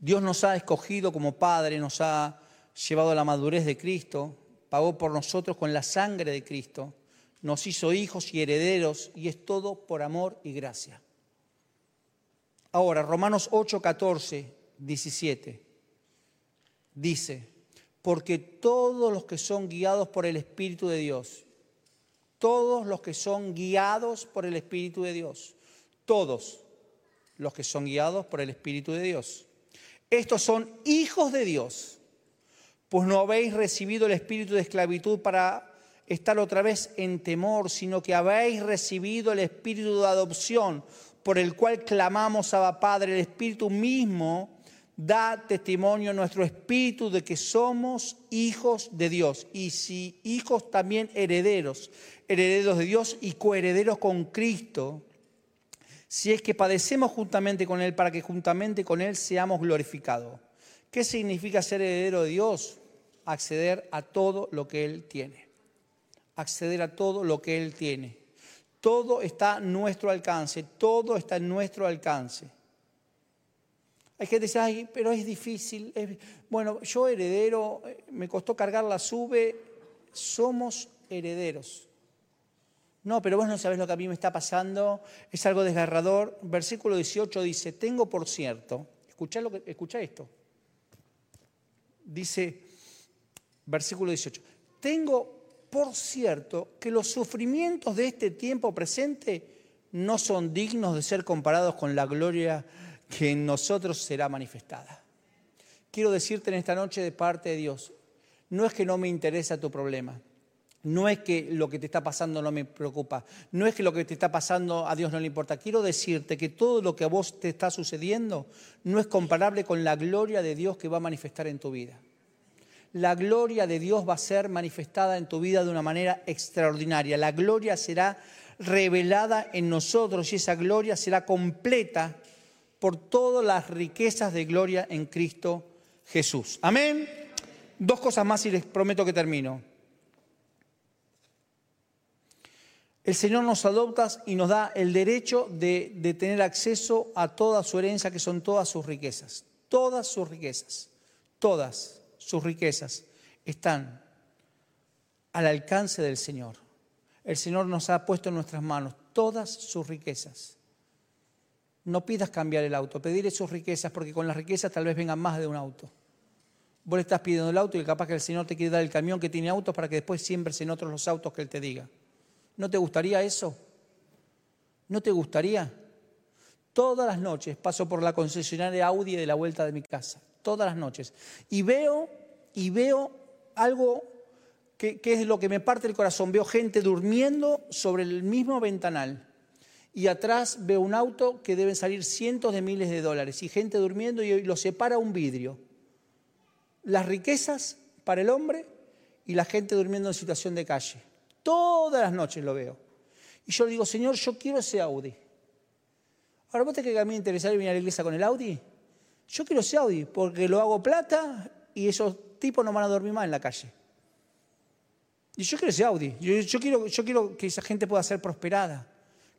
Dios nos ha escogido como Padre, nos ha llevado a la madurez de Cristo, pagó por nosotros con la sangre de Cristo nos hizo hijos y herederos y es todo por amor y gracia. Ahora, Romanos 8, 14, 17 dice, porque todos los que son guiados por el Espíritu de Dios, todos los que son guiados por el Espíritu de Dios, todos los que son guiados por el Espíritu de Dios, estos son hijos de Dios, pues no habéis recibido el espíritu de esclavitud para estar otra vez en temor, sino que habéis recibido el espíritu de adopción por el cual clamamos a Padre. El espíritu mismo da testimonio a nuestro espíritu de que somos hijos de Dios. Y si hijos también herederos, herederos de Dios y coherederos con Cristo, si es que padecemos juntamente con Él para que juntamente con Él seamos glorificados. ¿Qué significa ser heredero de Dios? Acceder a todo lo que Él tiene acceder a todo lo que Él tiene. Todo está a nuestro alcance, todo está en nuestro alcance. Hay gente que dice, ay, pero es difícil. Bueno, yo heredero, eh, me costó cargar la sube, somos herederos. No, pero vos no sabés lo que a mí me está pasando, es algo desgarrador. Versículo 18 dice, tengo por cierto, escucha, lo que, esto. Dice, versículo 18, tengo por cierto, que los sufrimientos de este tiempo presente no son dignos de ser comparados con la gloria que en nosotros será manifestada. Quiero decirte en esta noche de parte de Dios, no es que no me interesa tu problema, no es que lo que te está pasando no me preocupa, no es que lo que te está pasando a Dios no le importa. Quiero decirte que todo lo que a vos te está sucediendo no es comparable con la gloria de Dios que va a manifestar en tu vida la gloria de Dios va a ser manifestada en tu vida de una manera extraordinaria. La gloria será revelada en nosotros y esa gloria será completa por todas las riquezas de gloria en Cristo Jesús. Amén. Dos cosas más y les prometo que termino. El Señor nos adopta y nos da el derecho de, tener acceso a toda su herencia, que son todas sus riquezas. Todas sus riquezas. Todas sus riquezas están al alcance del Señor. El Señor nos ha puesto en nuestras manos todas sus riquezas. No pidas cambiar el auto, pedirle sus riquezas, porque con las riquezas tal vez vengan más de un auto. Vos le estás pidiendo el auto y capaz que el Señor te quiere dar el camión que tiene autos para que después siembres en otros los autos que Él te diga. ¿No te gustaría eso? ¿No te gustaría? Todas las noches paso por la concesionaria Audi de la vuelta de mi casa todas las noches. Y veo, y veo algo que, es lo que me parte el corazón. Veo gente durmiendo sobre el mismo ventanal y atrás veo un auto que deben salir cientos de miles de dólares y gente durmiendo y lo separa un vidrio. Las riquezas para el hombre y la gente durmiendo en situación de calle. Todas las noches lo veo. Y yo le digo, Señor, yo quiero ese Audi. Ahora, ¿vos te crees que a mí me interesaría venir a la iglesia con el Audi? Yo quiero ese Audi porque lo hago plata y esos tipos no van a dormir más en la calle. Y yo quiero ese Audi. Yo, quiero, yo quiero que esa gente pueda ser prosperada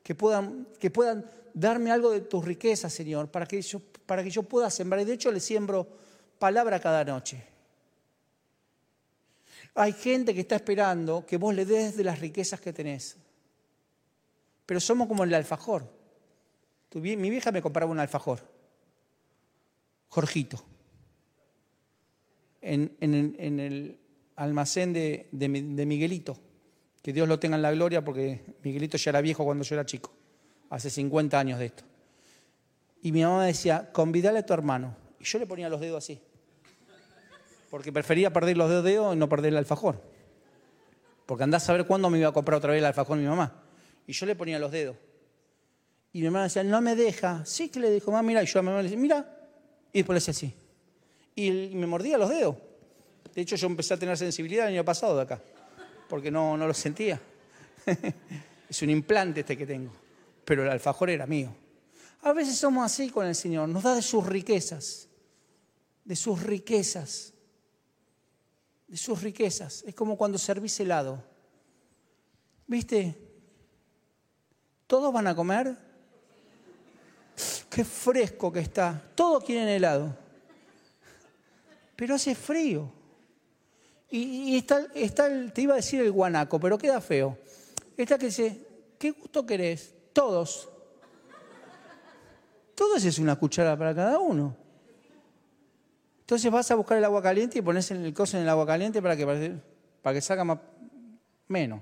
que puedan, que puedan darme algo de tus riquezas, Señor, para que, yo, para que yo pueda sembrar. Y de hecho le siembro palabra cada noche. Hay gente que está esperando que vos le des de las riquezas que tenés. Pero somos como el alfajor. Mi vieja me compraba un alfajor. Jorgito. En, el almacén de Miguelito. Que Dios lo tenga en la gloria porque Miguelito ya era viejo cuando yo era chico, hace 50 años de esto. Y mi mamá decía, convidale a tu hermano. Y yo le ponía los dedos así. Porque prefería perder los dedos y no perder el alfajor. Porque andás a saber cuándo me iba a comprar otra vez el alfajor mi mamá. Y yo le ponía los dedos. Y mi mamá decía, no me deja. Sí que le dijo, mamá, mira. Y yo a mi mamá le decía, mira. Y después le decía así. Y me mordía los dedos. De hecho, yo empecé a tener sensibilidad el año pasado de acá porque no, no lo sentía. es un implante este que tengo, pero el alfajor era mío. A veces somos así con el Señor, nos da de sus riquezas, de sus riquezas, de sus riquezas. Es como cuando servís helado. ¿Viste? ¿Todos van a comer? Qué fresco que está. Todos quieren helado. Pero hace frío. Y, está, está te iba a decir el guanaco, pero queda feo. Esta que dice, ¿qué gusto querés? Todos. Todos es una cuchara para cada uno. Entonces vas a buscar el agua caliente y pones el coso en el agua caliente para que, para que salga más, menos.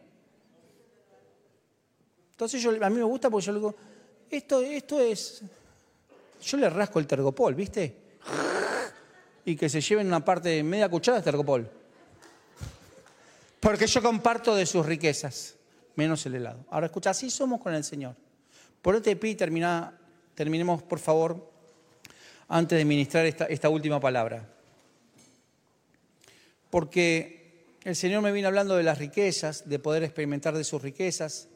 Entonces yo, a mí me gusta porque yo le digo, esto, esto es, yo le rasco el tergopol, ¿viste? Y que se lleven una parte media cuchara de tergopol. Porque yo comparto de sus riquezas, menos el helado. Ahora escucha, así somos con el Señor. Por eso te pido terminemos por favor, antes de ministrar esta, esta última palabra. Porque el Señor me viene hablando de las riquezas, de poder experimentar de sus riquezas.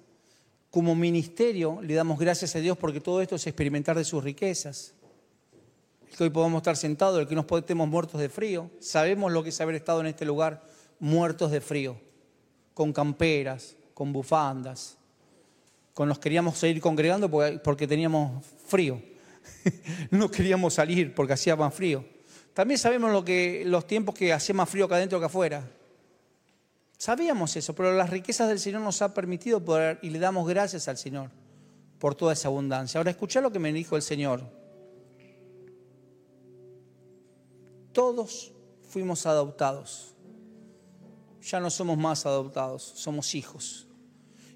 Como ministerio le damos gracias a Dios porque todo esto es experimentar de sus riquezas. El que hoy podamos estar sentados, el que nos estemos muertos de frío. Sabemos lo que es haber estado en este lugar muertos de frío, con camperas, con bufandas, con nos queríamos seguir congregando porque, teníamos frío. no queríamos salir porque hacía más frío. También sabemos lo que, los tiempos que hacía más frío acá adentro que afuera. Sabíamos eso, pero las riquezas del Señor nos ha permitido poder y le damos gracias al Señor por toda esa abundancia. Ahora escucha lo que me dijo el Señor. Todos fuimos adoptados ya no somos más adoptados, somos hijos.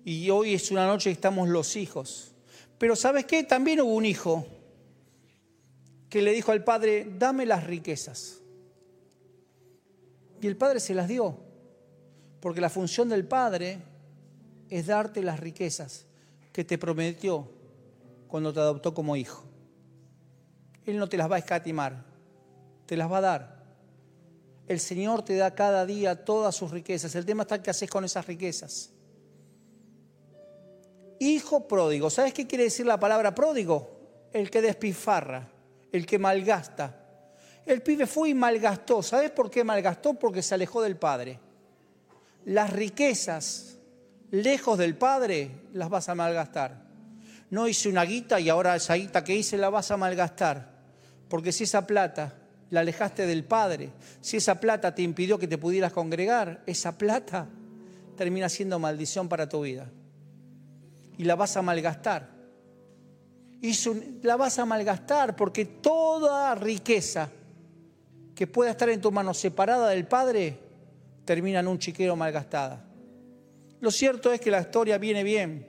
Y hoy es una noche que estamos los hijos. Pero ¿sabes qué? También hubo un hijo que le dijo al padre, dame las riquezas. Y el padre se las dio, porque la función del padre es darte las riquezas que te prometió cuando te adoptó como hijo. Él no te las va a escatimar, te las va a dar. El Señor te da cada día todas sus riquezas. El tema está qué haces con esas riquezas. Hijo pródigo. ¿Sabes qué quiere decir la palabra pródigo? El que despifarra, el que malgasta. El pibe fue y malgastó. ¿Sabes por qué malgastó? Porque se alejó del Padre. Las riquezas lejos del Padre las vas a malgastar. No hice una guita y ahora esa guita que hice la vas a malgastar. Porque si esa plata la alejaste del Padre, si esa plata te impidió que te pudieras congregar, esa plata termina siendo maldición para tu vida. Y la vas a malgastar. Y la vas a malgastar porque toda riqueza que pueda estar en tu mano separada del Padre termina en un chiquero malgastada. Lo cierto es que la historia viene bien,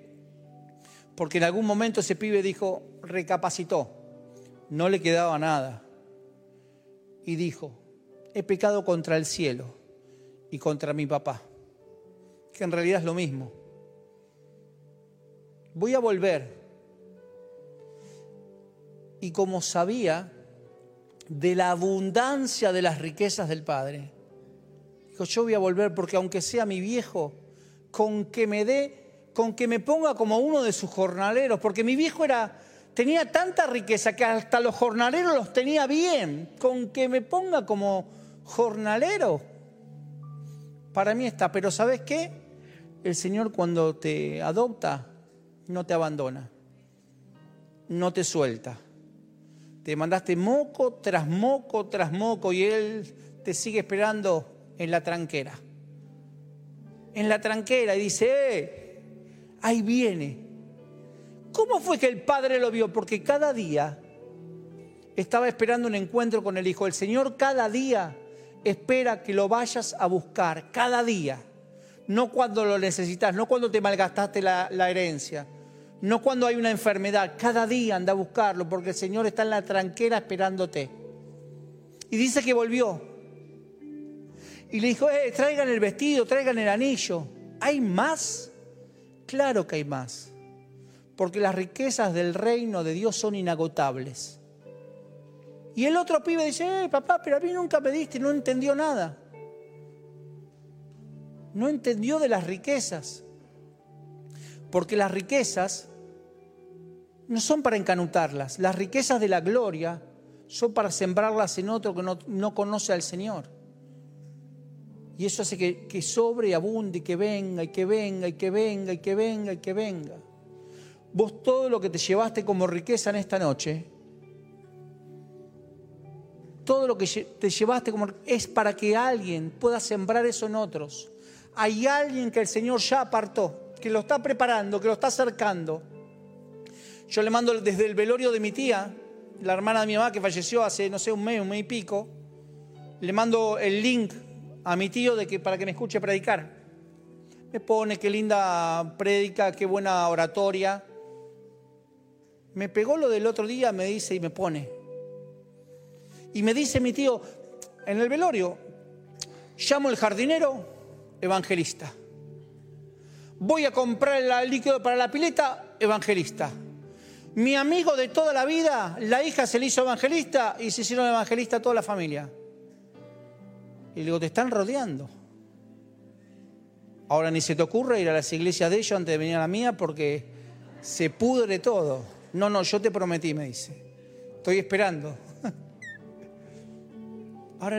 porque en algún momento ese pibe dijo, recapacitó, no le quedaba nada y dijo, he pecado contra el cielo y contra mi papá, que en realidad es lo mismo. Voy a volver. Y como sabía de la abundancia de las riquezas del Padre, dijo, yo voy a volver porque aunque sea mi viejo, con que me dé, con que me ponga como uno de sus jornaleros, porque mi viejo era tenía tanta riqueza que hasta los jornaleros los tenía bien, con que me ponga como jornalero. Para mí está, pero ¿sabes qué? El Señor cuando te adopta no te abandona, no te suelta. Te mandaste moco tras moco tras moco y Él te sigue esperando en la tranquera. En la tranquera y dice, eh, ahí viene. ¿Cómo fue que el Padre lo vio? Porque cada día estaba esperando un encuentro con el Hijo. El Señor cada día espera que lo vayas a buscar, cada día. No cuando lo necesitas, no cuando te malgastaste la, la herencia, no cuando hay una enfermedad. Cada día anda a buscarlo porque el Señor está en la tranquera esperándote. Y dice que volvió. Y le dijo, eh, traigan el vestido, traigan el anillo. ¿Hay más? Claro que hay más. Porque las riquezas del reino de Dios son inagotables. Y el otro pibe dice, eh, papá, pero a mí nunca me diste, no entendió nada. No entendió de las riquezas. Porque las riquezas no son para encanutarlas. Las riquezas de la gloria son para sembrarlas en otro que no, no conoce al Señor. Y eso hace que, que sobre y abunde y que venga y que venga y que venga y que venga y que venga. Vos todo lo que te llevaste como riqueza en esta noche, todo lo que te llevaste como es para que alguien pueda sembrar eso en otros. Hay alguien que el Señor ya apartó, que lo está preparando, que lo está acercando. Yo le mando desde el velorio de mi tía, la hermana de mi mamá que falleció hace, no sé, un mes, un mes y pico, le mando el link a mi tío de que, para que me escuche predicar. Me pone qué linda prédica, qué buena oratoria. Me pegó lo del otro día, me dice y me pone. Y me dice mi tío, en el velorio, llamo al jardinero evangelista. Voy a comprar el líquido para la pileta, evangelista. Mi amigo de toda la vida, la hija se le hizo evangelista y se hicieron evangelista toda la familia. Y le digo, te están rodeando. Ahora ni se te ocurre ir a las iglesias de ellos antes de venir a la mía porque se pudre todo. No, no, yo te prometí, me dice. Estoy esperando. Ahora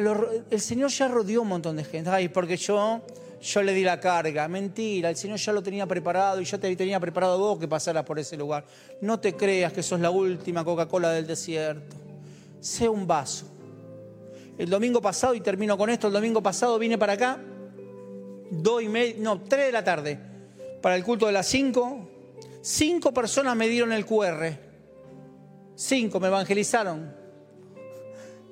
el Señor ya rodeó un montón de gente. Ay, porque yo, yo le di la carga. Mentira, el Señor ya lo tenía preparado y yo te tenía preparado vos que pasaras por ese lugar. No te creas que sos la última Coca-Cola del desierto. Sé un vaso. El domingo pasado, y termino con esto, el domingo pasado vine para acá, dos y media, no, tres de la tarde, para el culto de las cinco. Cinco personas me dieron el QR. Cinco me evangelizaron.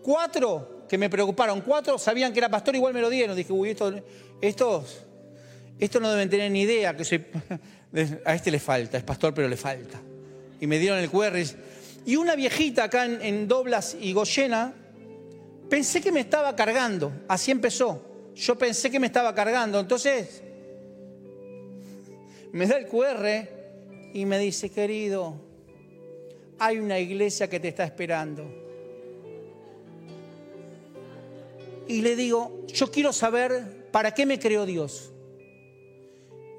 Cuatro que me preocuparon. Cuatro sabían que era pastor, igual me lo dieron. Dije, uy, esto, estos, estos no deben tener ni idea que soy. A este le falta, es pastor, pero le falta. Y me dieron el QR. Y una viejita acá en, Doblas y Goyena, pensé que me estaba cargando. Así empezó. Yo pensé que me estaba cargando. Entonces, me da el QR y me dice, querido, hay una iglesia que te está esperando y le digo, yo quiero saber para qué me creó Dios.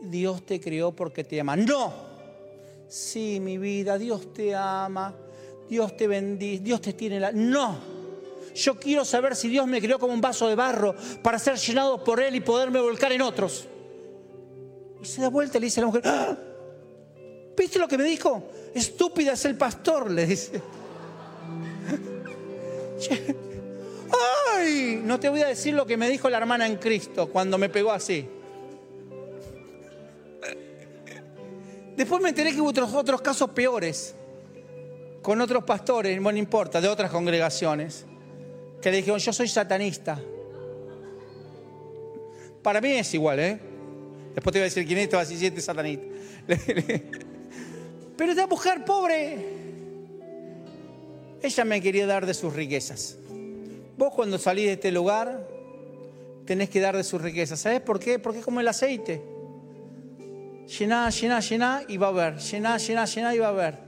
Dios te creó porque te ama. No. Sí, mi vida, Dios te ama, Dios te bendice, Dios te tiene la... No. Yo quiero saber si Dios me creó como un vaso de barro para ser llenado por Él y poderme volcar en otros. Y se da vuelta y le dice a la mujer, ¡Ah! ¿viste lo que me dijo? Estúpida es el pastor, le dice. ¡Ay! No te voy a decir lo que me dijo la hermana en Cristo cuando me pegó así. Después me enteré que hubo otros, otros casos peores, con otros pastores, no importa, de otras congregaciones, que le dijeron, yo soy satanista. Para mí es igual, ¿eh? Después te iba a decir quién es, te vas a decir, este es satanista. Pero esta mujer pobre, ella me quería dar de sus riquezas. Vos cuando salís de este lugar, tenés que dar de sus riquezas. ¿Sabés por qué? Porque es como el aceite. Llená, llená, llená y va a ver. Llená, llená, llená y va a ver.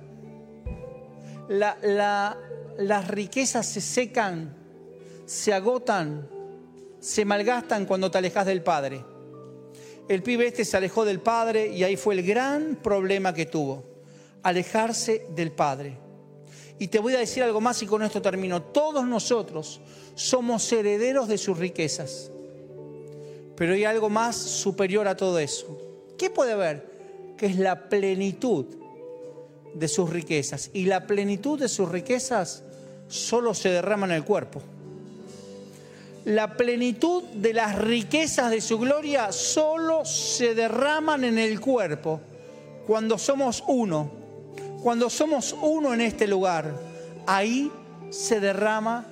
La, la, las riquezas se secan se agotan, se malgastan cuando te alejas del padre. El pibe este se alejó del padre y ahí fue el gran problema que tuvo, alejarse del padre. Y te voy a decir algo más y con esto termino. Todos nosotros somos herederos de sus riquezas. Pero hay algo más superior a todo eso. ¿Qué puede haber? Que es la plenitud de sus riquezas. Y la plenitud de sus riquezas solo se derrama en el cuerpo la plenitud de las riquezas de su gloria solo se derraman en el cuerpo cuando somos uno. Cuando somos uno en este lugar, ahí se derrama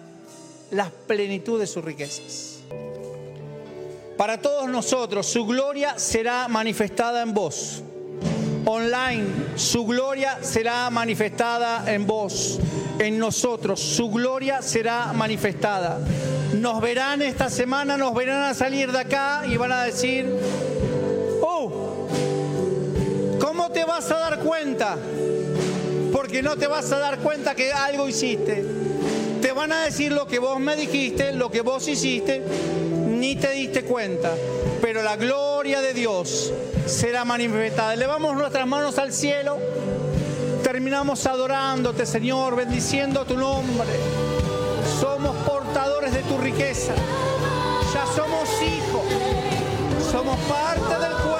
la plenitud de sus riquezas. Para todos nosotros, su gloria será manifestada en vos. Online, su gloria será manifestada en vos. En nosotros, su gloria será manifestada nos verán esta semana, nos verán a salir de acá y van a decir, oh, ¿cómo te vas a dar cuenta? Porque no te vas a dar cuenta que algo hiciste. Te van a decir lo que vos me dijiste, lo que vos hiciste, ni te diste cuenta. Pero la gloria de Dios será manifestada. Elevamos nuestras manos al cielo. Terminamos adorándote, Señor, bendiciendo tu nombre somos portadores de tu riqueza, ya somos hijos, somos parte del pueblo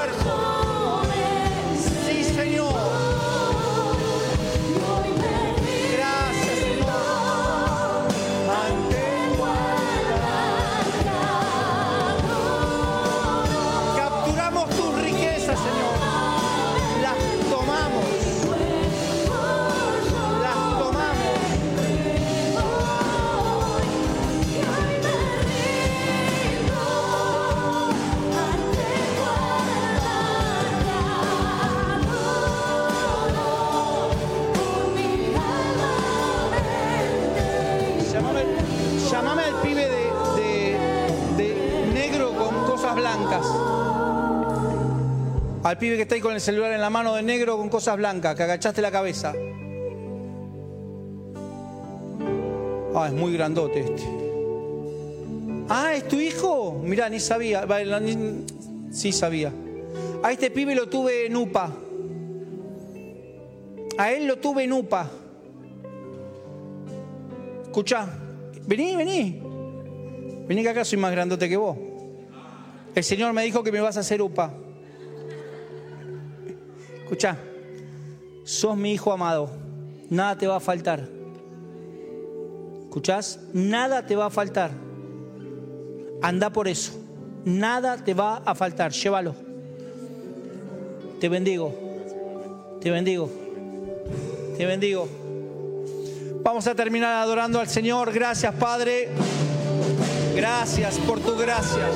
Al pibe que está ahí con el celular en la mano de negro con cosas blancas, que agachaste la cabeza. Ah, es muy grandote este. Ah, ¿es tu hijo? Mirá, ni sabía. Sí sabía. A este pibe lo tuve en UPA. A él lo tuve en UPA. Escuchá, vení, vení. Vení que acá soy más grandote que vos. El Señor me dijo que me vas a hacer UPA. Escucha, sos mi hijo amado, nada te va a faltar. ¿Escuchás? Nada te va a faltar. Anda por eso. Nada te va a faltar. Llévalo. Te bendigo. Te bendigo. Te bendigo. Vamos a terminar adorando al Señor. Gracias, Padre. Gracias por tu gracia.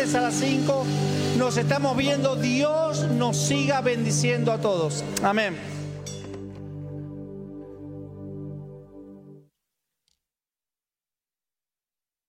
a las 5 nos estamos viendo. Dios nos siga bendiciendo a todos. Amén.